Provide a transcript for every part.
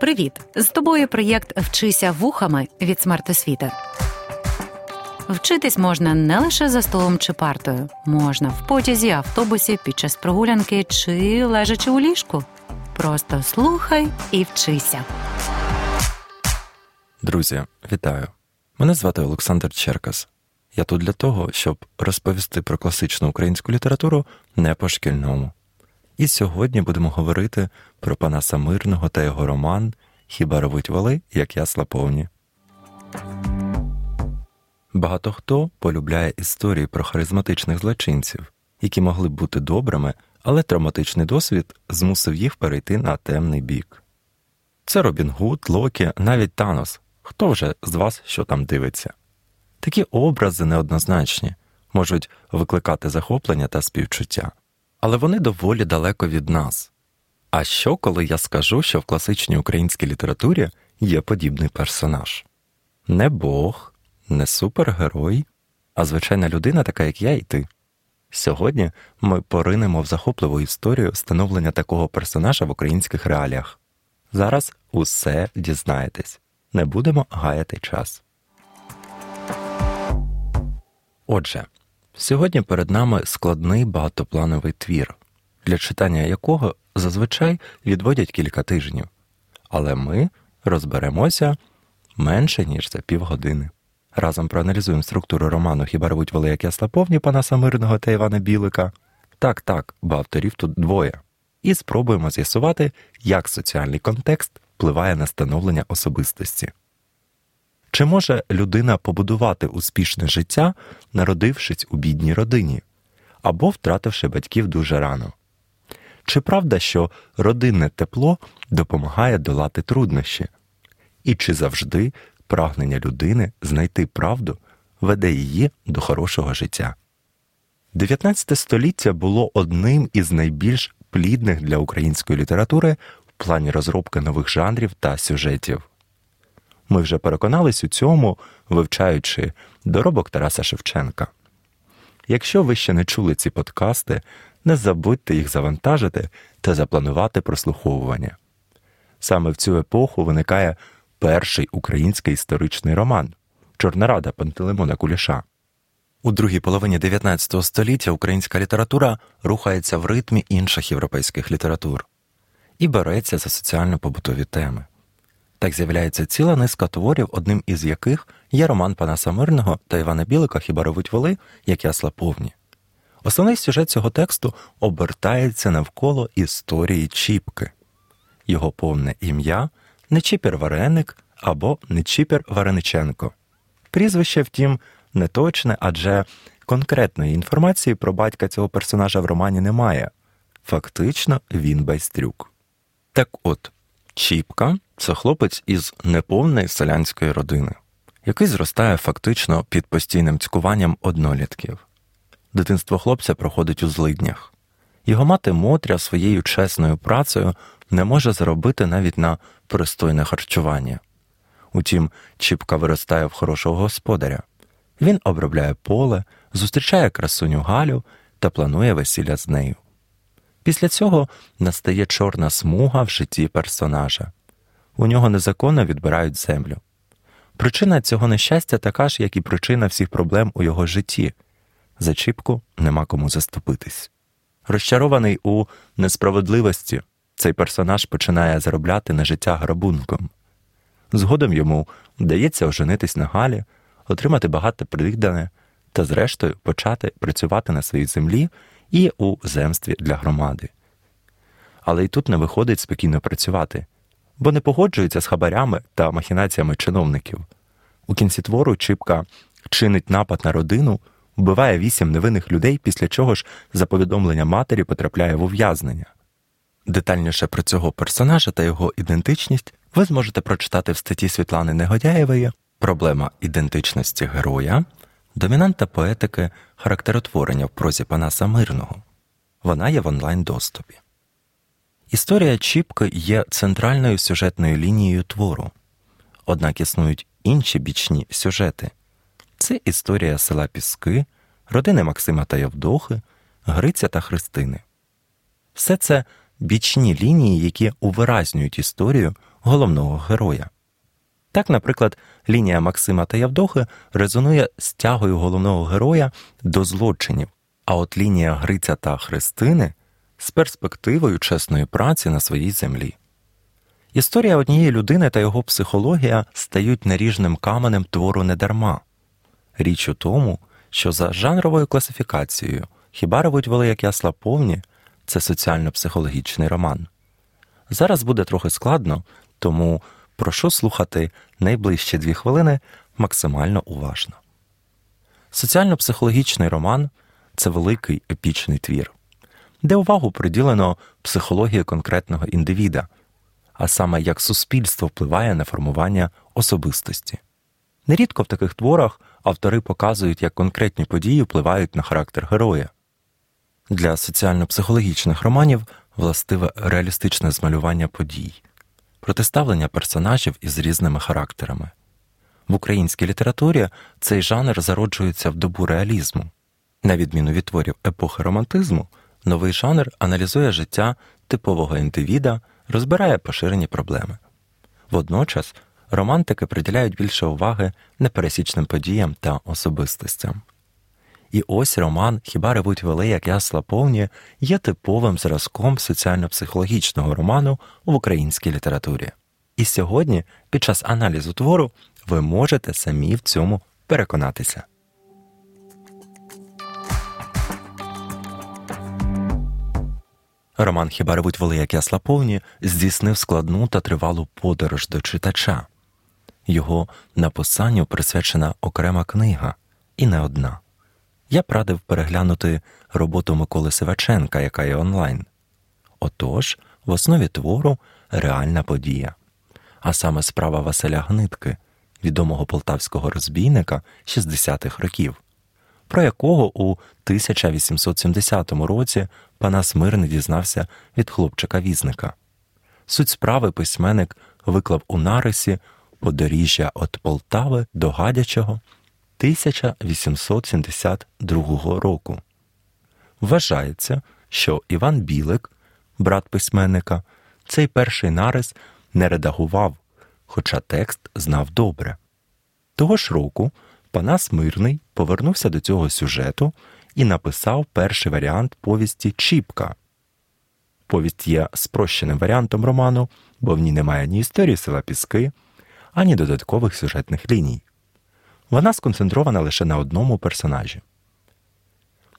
Привіт! З тобою проєкт Вчися вухами від смертосвіти. Вчитись можна не лише за столом чи партою, можна в потязі, автобусі, під час прогулянки чи лежачи у ліжку. Просто слухай і вчися. Друзі, вітаю! Мене звати Олександр Черкас. Я тут для того, щоб розповісти про класичну українську літературу не по шкільному. І сьогодні будемо говорити про Панаса Мирного та його роман Хіба ревуть вали, як ясла повні. Багато хто полюбляє історії про харизматичних злочинців, які могли б бути добрими, але травматичний досвід змусив їх перейти на темний бік. Це Робін Гуд, Локі, навіть Танос. Хто вже з вас що там дивиться? Такі образи неоднозначні, можуть викликати захоплення та співчуття, але вони доволі далеко від нас. А що, коли я скажу, що в класичній українській літературі є подібний персонаж? Не Бог, не супергерой, а звичайна людина, така як я і ти. Сьогодні ми поринемо в захопливу історію становлення такого персонажа в українських реаліях. Зараз усе дізнаєтесь, не будемо гаяти час. Отже, сьогодні перед нами складний багатоплановий твір, для читання якого зазвичай відводять кілька тижнів, але ми розберемося менше ніж за півгодини. Разом проаналізуємо структуру роману Хіба рвуть воли, як ясла повні Панаса Мирного та Івана Білика. Так, так, бо авторів тут двоє. І спробуємо з'ясувати, як соціальний контекст впливає на становлення особистості. Чи може людина побудувати успішне життя, народившись у бідній родині або втративши батьків дуже рано? Чи правда, що родинне тепло допомагає долати труднощі? І чи завжди прагнення людини знайти правду веде її до хорошого життя? 19 століття було одним із найбільш плідних для української літератури в плані розробки нових жанрів та сюжетів. Ми вже переконались у цьому, вивчаючи доробок Тараса Шевченка. Якщо ви ще не чули ці подкасти, не забудьте їх завантажити та запланувати прослуховування. Саме в цю епоху виникає перший український історичний роман Чорнорада Пантелеймона Куліша. У другій половині 19 століття українська література рухається в ритмі інших європейських літератур і береться за соціально-побутові теми. Так з'являється ціла низка творів, одним із яких є роман Панаса Мирного та Івана Білика Хіба ревуть воли, як ясла повні. Основний сюжет цього тексту обертається навколо історії Чіпки, його повне ім'я Нечіпір Вареник або Нечіпір Варениченко. Прізвище, втім, неточне, адже конкретної інформації про батька цього персонажа в романі немає. Фактично, він байстрюк. Так от, Чіпка це хлопець із неповної селянської родини, який зростає фактично під постійним цькуванням однолітків. Дитинство хлопця проходить у злиднях. Його мати Мотря своєю чесною працею не може заробити навіть на пристойне харчування. Утім, Чіпка виростає в хорошого господаря. Він обробляє поле, зустрічає красуню Галю та планує весілля з нею. Після цього настає чорна смуга в житті персонажа. У нього незаконно відбирають землю. Причина цього нещастя така ж, як і причина всіх проблем у його житті. За Чіпку нема кому заступитись. Розчарований у несправедливості, цей персонаж починає заробляти на життя грабунком. Згодом йому вдається оженитись на Галі, отримати багато придане та, зрештою, почати працювати на своїй землі і у земстві для громади. Але й тут не виходить спокійно працювати, бо не погоджується з хабарями та махінаціями чиновників. У кінці твору Чипка чинить напад на родину, вбиває вісім невинних людей, після чого ж, за повідомлення матері, потрапляє в ув'язнення. Детальніше про цього персонажа та його ідентичність ви зможете прочитати в статті Світлани Негодяєвої Проблема ідентичності героя, домінанта поетики характеротворення в прозі Панаса Мирного. Вона є в онлайн доступі. Історія Чіпки є центральною сюжетною лінією твору, однак існують інші бічні сюжети це історія села Піски, родини Максима та Явдохи, Гриця та Христини. Все це бічні лінії, які увиразнюють історію, головного героя. Так, наприклад, лінія Максима та Явдохи резонує з тягою головного героя до злочинів, а от лінія Гриця та Христини з перспективою чесної праці на своїй землі. Історія однієї людини та його психологія стають наріжним каменем твору недарма. Річ у тому, що за жанровою класифікацією хіба ревуть воли, як ясла повні це соціально-психологічний роман. Зараз буде трохи складно, тому прошу слухати найближчі дві хвилини максимально уважно. Соціально-психологічний роман це великий епічний твір, де увагу приділено психології конкретного індивіда, а саме як суспільство впливає на формування особистості. Нерідко в таких творах автори показують, як конкретні події впливають на характер героя. Для соціально-психологічних романів властиве реалістичне змалювання подій, протиставлення персонажів із різними характерами. В українській літературі цей жанр зароджується в добу реалізму. На відміну від творів епохи романтизму, новий жанр аналізує життя типового індивіда, розбирає поширені проблеми. Водночас романтики приділяють більше уваги непересічним подіям та особистостям. І ось роман Хіба ревуть вели, як ясла повні є типовим зразком соціально-психологічного роману в українській літературі. І сьогодні, під час аналізу твору, ви можете самі в цьому переконатися. Роман Хіба ревуть воли, як здійснив складну та тривалу подорож до читача. Його написанню присвячена окрема книга, і не одна. Я б радив переглянути роботу Миколи Сиваченка, яка є онлайн. Отож, в основі твору реальна подія, а саме справа Василя Гнитки, відомого полтавського розбійника 60-х років, про якого у 1870 році Панас Мирний дізнався від хлопчика візника. Суть справи письменник виклав у нарисі подоріжжя від Полтави до Гадячого 1872 року. Вважається, що Іван Білик, брат письменника, цей перший нарис не редагував, хоча текст знав добре. Того ж року Панас Мирний повернувся до цього сюжету і написав перший варіант повісті Чіпка. Повість є спрощеним варіантом роману, бо в ній немає ні історії села Піски, ані додаткових сюжетних ліній. Вона сконцентрована лише на одному персонажі.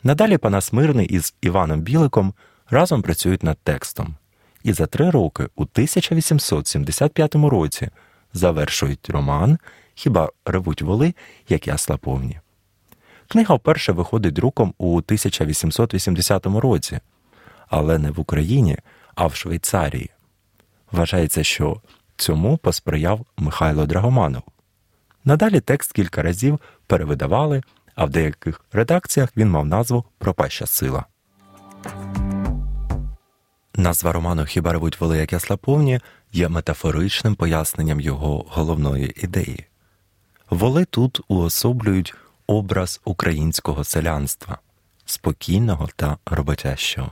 Надалі Панас Мирний із Іваном Біликом разом працюють над текстом, і за три роки, у 1875 році, завершують роман Хіба ревуть воли, як ясла повні. Книга вперше виходить друком у 1880 році, але не в Україні, а в Швейцарії. Вважається, що цьому посприяв Михайло Драгоманов. Надалі текст кілька разів перевидавали, а в деяких редакціях він мав назву Пропаща сила. Назва роману Хіба ревуть воли, як ясла повні є метафоричним поясненням його головної ідеї. Воли тут уособлюють образ українського селянства, спокійного та роботящого.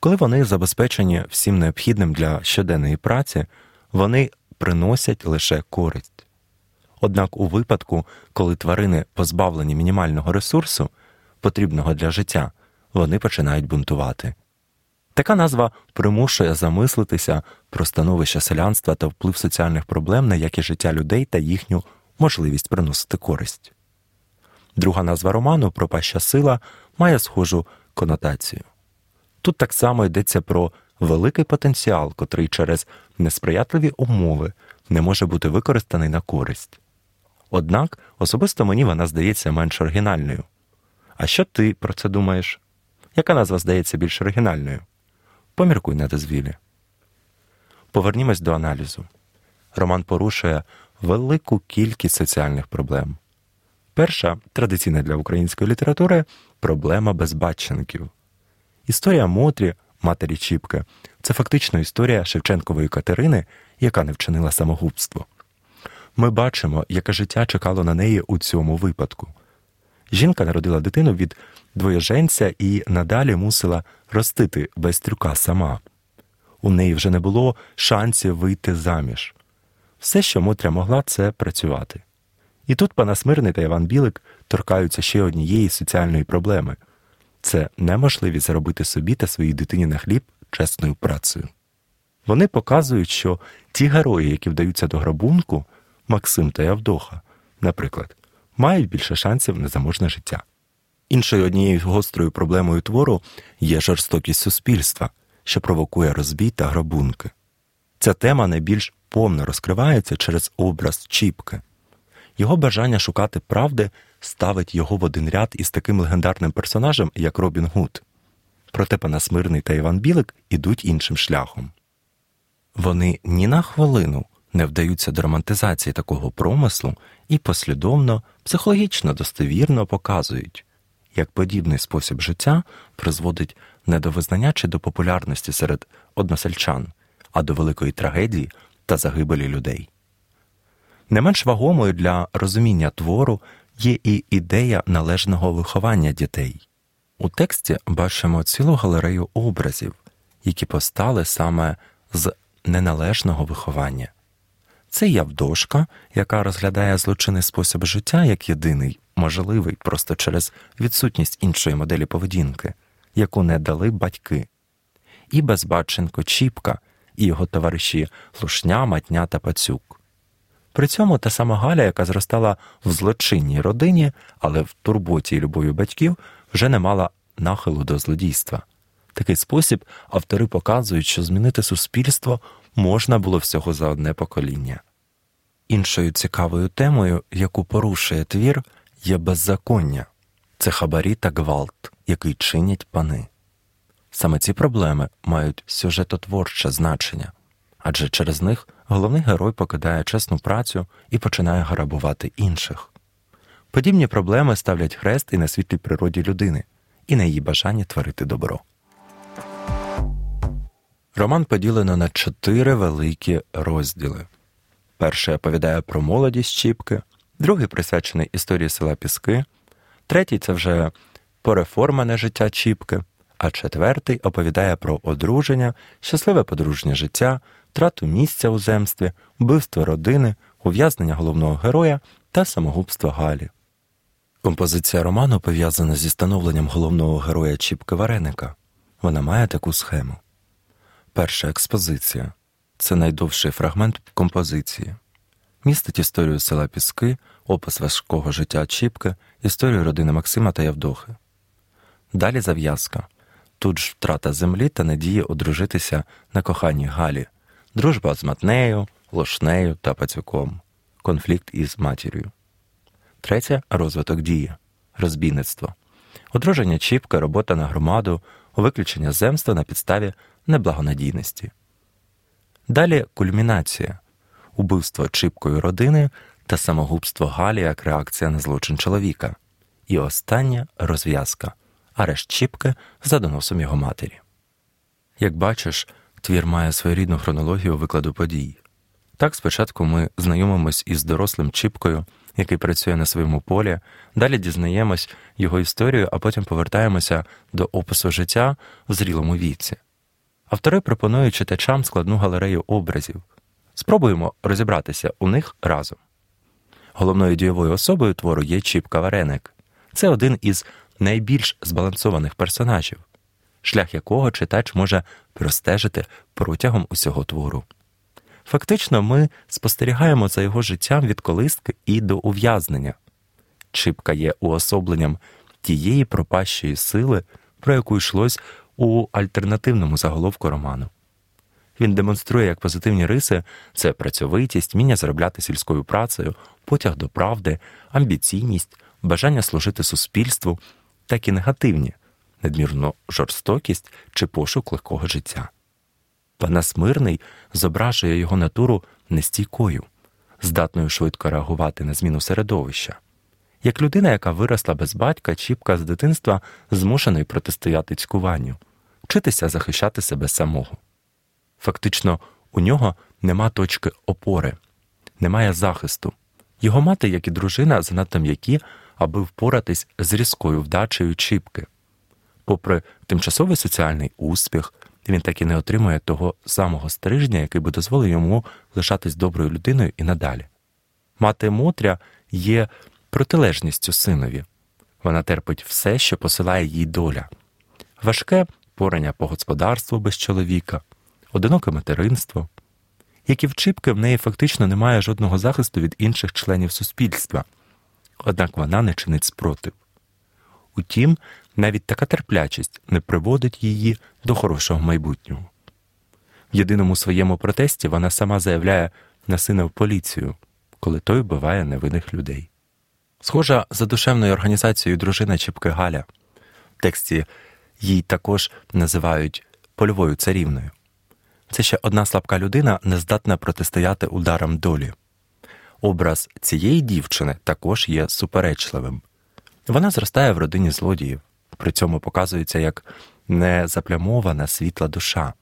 Коли вони забезпечені всім необхідним для щоденної праці, вони приносять лише користь. Однак у випадку, коли тварини позбавлені мінімального ресурсу, потрібного для життя, вони починають бунтувати. Така назва примушує замислитися про становище селянства та вплив соціальних проблем на як і життя людей та їхню можливість приносити користь. Друга назва роману Пропаща сила має схожу конотацію. Тут так само йдеться про великий потенціал, котрий через несприятливі умови не може бути використаний на користь. Однак особисто мені вона здається менш оригінальною. А що ти про це думаєш? Яка назва здається більш оригінальною? Поміркуй на дозвілі. Повернімось до аналізу. Роман порушує велику кількість соціальних проблем. Перша традиційна для української літератури проблема безбатченків. Історія Мотрі, матері Чіпки, це фактично історія Шевченкової Катерини, яка не вчинила самогубство. Ми бачимо, яке життя чекало на неї у цьому випадку. Жінка народила дитину від двоєженця і надалі мусила ростити Байстрюка сама. У неї вже не було шансів вийти заміж. Все, що Мотря могла, це працювати. І тут пана Смирний та Іван Білик торкаються ще однієї соціальної проблеми це неможливість заробити собі та своїй дитині на хліб чесною працею. Вони показують, що ті герої, які вдаються до грабунку, Максим та Явдоха, наприклад, мають більше шансів на заможне життя. Іншою однією гострою проблемою твору є жорстокість суспільства, що провокує розбій та грабунки. Ця тема найбільш повно розкривається через образ Чіпки. Його бажання шукати правди ставить його в один ряд із таким легендарним персонажем, як Робін Гуд. Проте пана Смирний та Іван Білик ідуть іншим шляхом. Вони ні на хвилину не вдаються до романтизації такого промислу і послідовно, психологічно достовірно показують, як подібний спосіб життя призводить не до визнання чи до популярності серед односельчан, а до великої трагедії та загибелі людей. Не менш вагомою для розуміння твору є і ідея належного виховання дітей. У тексті бачимо цілу галерею образів, які постали саме з неналежного виховання. Це Явдошка, яка розглядає злочинний спосіб життя як єдиний, можливий просто через відсутність іншої моделі поведінки, яку не дали батьки, і Безбаченко Чіпка і його товариші Лушня, Матня та Пацюк. При цьому та сама Галя, яка зростала в злочинній родині, але в турботі і любові батьків, вже не мала нахилу до злодійства. Такий спосіб автори показують, що змінити суспільство можна було всього за одне покоління. Іншою цікавою темою, яку порушує твір, є беззаконня це хабарі та гвалт, який чинять пани. Саме ці проблеми мають сюжетотворче значення, адже через них головний герой покидає чесну працю і починає грабувати інших. Подібні проблеми ставлять хрест і на світлій природі людини, і на її бажанні творити добро. Роман поділено на чотири великі розділи. Перший оповідає про молодість Чіпки, другий присвячений історії села Піски, третій це вже пореформане життя Чіпки, а четвертий оповідає про одруження, щасливе подружнє життя, втрату місця у земстві, вбивство родини, ув'язнення головного героя та самогубство Галі. Композиція роману пов'язана зі становленням головного героя Чіпки Вареника. Вона має таку схему. Перша експозиція це найдовший фрагмент композиції, містить історію села Піски, опис важкого життя Чіпки, історію родини Максима та Явдохи. Далі зав'язка. Тут ж втрата землі та надії одружитися на коханій Галі, дружба з матнею, лошнею та пацюком, конфлікт із матір'ю. Третя розвиток дії, розбійництво, одруження Чіпка, робота на громаду, виключення земства на підставі неблагонадійності. Далі кульмінація, убивство Чіпкою родини та самогубство Галі як реакція на злочин чоловіка. І остання розв'язка арешт Чіпки за доносом його матері. Як бачиш, твір має своєрідну хронологію викладу подій. Так спочатку ми знайомимось із дорослим Чіпкою, який працює на своєму полі, далі дізнаємось його історію, а потім повертаємося до опису життя в зрілому віці. Автори пропонують читачам складну галерею образів. Спробуємо розібратися у них разом. Головною дієвою особою твору є Чіпка Вареник. Це один із найбільш збалансованих персонажів, шлях якого читач може простежити протягом усього твору. Фактично, ми спостерігаємо за його життям від колистки і до ув'язнення. Чіпка є уособленням тієї пропащої сили, про яку йшлось у альтернативному заголовку роману. Він демонструє як позитивні риси це працьовитість, вміння заробляти сільською працею, потяг до правди, амбіційність, бажання служити суспільству, так і негативні, надмірну жорстокість чи пошук легкого життя. Панас Мирний зображує його натуру нестійкою, здатною швидко реагувати на зміну середовища. Як людина, яка виросла без батька, Чіпка з дитинства змушений протистояти цькуванню, вчитися захищати себе самого. Фактично, у нього нема точки опори, немає захисту. Його мати, як і дружина, занадто м'які, аби впоратись з різкою вдачею Чіпки. Попри тимчасовий соціальний успіх, він так і не отримує того самого стрижня, який би дозволив йому лишатись доброю людиною і надалі. Мати Мотря є протилежністю синові. Вона терпить все, що посилає їй доля, важке порання по господарству без чоловіка, одиноке материнство. Як і в Чіпки, в неї фактично немає жодного захисту від інших членів суспільства, однак вона не чинить спротив. Утім, навіть така терплячість не приводить її до хорошого майбутнього. В єдиному своєму протесті вона сама заявляє на сина в поліцію, коли той вбиває невинних людей. Схожа за душевною організацією дружина Чіпки Галя. В тексті їй також називають польовою царівною. Це ще одна слабка людина, не здатна протистояти ударам долі. Образ цієї дівчини також є суперечливим. Вона зростає в родині злодіїв, при цьому показується як незаплямована світла душа.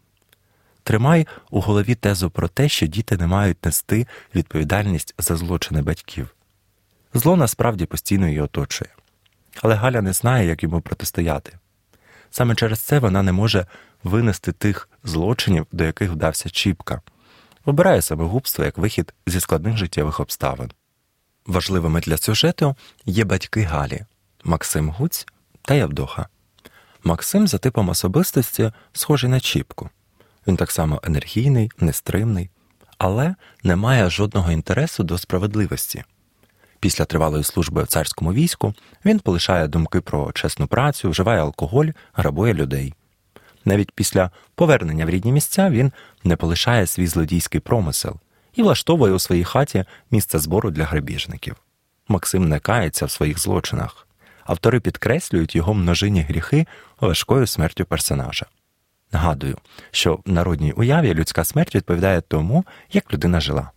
Тримай у голові тезу про те, що діти не мають нести відповідальність за злочини батьків. Зло насправді постійно її оточує, але Галя не знає, як йому протистояти. Саме через це вона не може винести тих злочинів, до яких вдався Чіпка, обирає самогубство як вихід зі складних життєвих обставин. Важливими для сюжету є батьки Галі Максим Гуць та Явдоха. Максим за типом особистості схожий на Чіпку. Він так само енергійний, нестримний, але не має жодного інтересу до справедливості. Після тривалої служби в царському війську він полишає думки про чесну працю, вживає алкоголь, грабує людей. Навіть після повернення в рідні місця він не полишає свій злодійський промисел і влаштовує у своїй хаті місце збору для грабіжників. Максим не кається в своїх злочинах. Автори підкреслюють його множинні гріхи важкою смертю персонажа. Нагадую, що в народній уяві людська смерть відповідає тому, як людина жила.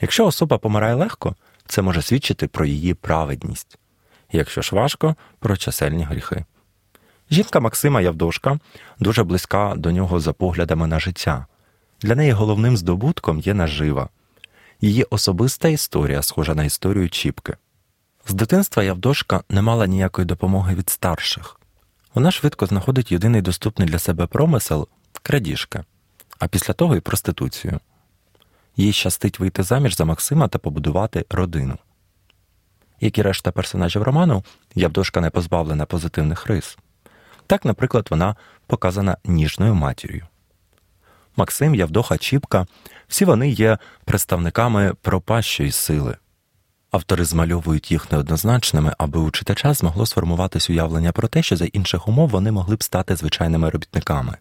Якщо особа помирає легко, це може свідчити про її праведність, якщо ж важко, про чисельні гріхи. Жінка Максима Явдошка дуже близька до нього за поглядами на життя. Для неї головним здобутком є нажива, її особиста історія, схожа на історію Чіпки. З дитинства Явдошка не мала ніякої допомоги від старших. Вона швидко знаходить єдиний доступний для себе промисел крадіжки, а після того і проституцію. Їй щастить вийти заміж за Максима та побудувати родину. Як і решта персонажів роману, Явдошка не позбавлена позитивних рис. Так, наприклад, вона показана ніжною матір'ю. Максим, Явдоха, Чіпка всі вони є представниками пропащої сили. Автори змальовують їх неоднозначними, аби у читача змогло сформуватись уявлення про те, що за інших умов вони могли б стати звичайними робітниками.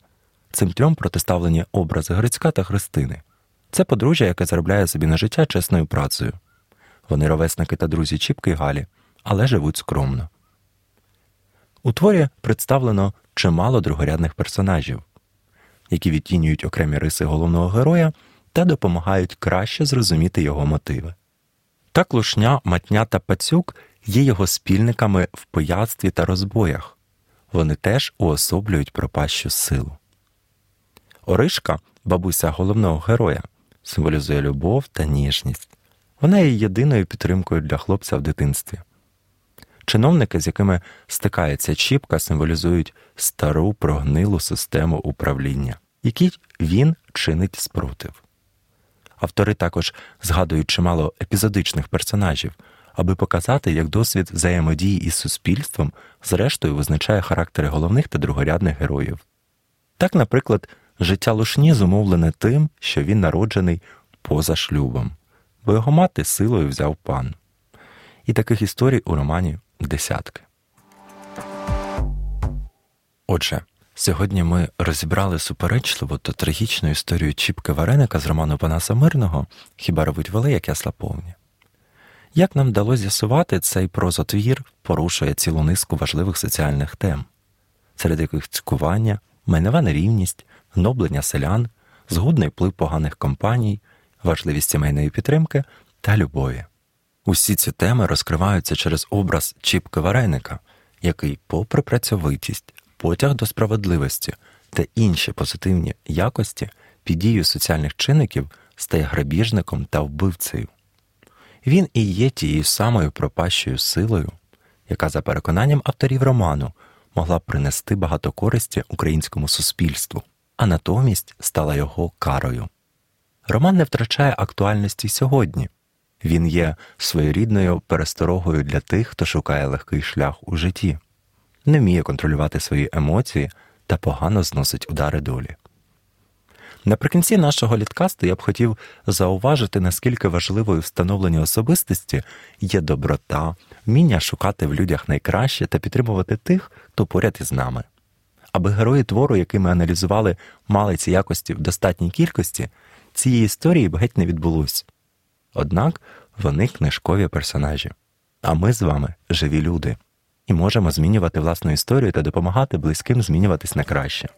Цим трьом протиставлені образи Грицька та Христини. Це подружжя, яке заробляє собі на життя чесною працею. Вони ровесники та друзі Чіпки й Галі, але живуть скромно. У творі представлено чимало другорядних персонажів, які відтінюють окремі риси головного героя та допомагають краще зрозуміти його мотиви. Так Лушня, Матня та Пацюк є його спільниками в пияцтві та розбоях, вони теж уособлюють пропащу силу. Оришка, бабуся головного героя, символізує любов та ніжність. Вона є єдиною підтримкою для хлопця в дитинстві. Чиновники, з якими стикається Чіпка, символізують стару прогнилу систему управління, якій він чинить спротив. Автори також згадують чимало епізодичних персонажів, аби показати, як досвід взаємодії із суспільством, зрештою, визначає характери головних та другорядних героїв. Так, наприклад, життя Лушні зумовлене тим, що він народжений поза шлюбом, бо його мати силою взяв пан. І таких історій у романі десятки. Отже, сьогодні ми розібрали суперечливу та трагічну історію Чіпки Вареника з роману Панаса Мирного Хіба ревуть вели, як ясла повні. Як нам вдалося з'ясувати, цей прозотвір порушує цілу низку важливих соціальних тем, серед яких цькування, майнова нерівність, гноблення селян, згодний вплив поганих компаній, важливість сімейної підтримки та любові. Усі ці теми розкриваються через образ Чіпки Вареника, який, попри працьовитість, потяг до справедливості та інші позитивні якості під дією соціальних чинників стає грабіжником та вбивцею. Він і є тією самою пропащою силою, яка, за переконанням авторів роману, могла принести багато користі українському суспільству. а натомість стала його карою. Роман не втрачає актуальності сьогодні. Він є своєрідною пересторогою для тих, хто шукає легкий шлях у житті, не вміє контролювати свої емоції та погано зносить удари долі. Наприкінці нашого літкасту я б хотів зауважити, наскільки важливою встановлення особистості є доброта, вміння шукати в людях найкраще та підтримувати тих, хто поряд із нами. Аби герої твору, який ми аналізували, мали ці якості в достатній кількості, цієї історії б геть не відбулось. Однак вони книжкові персонажі, а ми з вами живі люди, і можемо змінювати власну історію та допомагати близьким змінюватись на краще.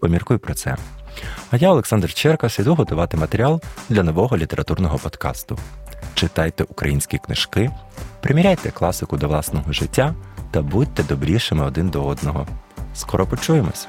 Поміркуй про це. А я, Олександр Черкас, іду готувати матеріал для нового літературного подкасту. Читайте українські книжки, приміряйте класику до власного життя та будьте добрішими один до одного. Скоро почуємось!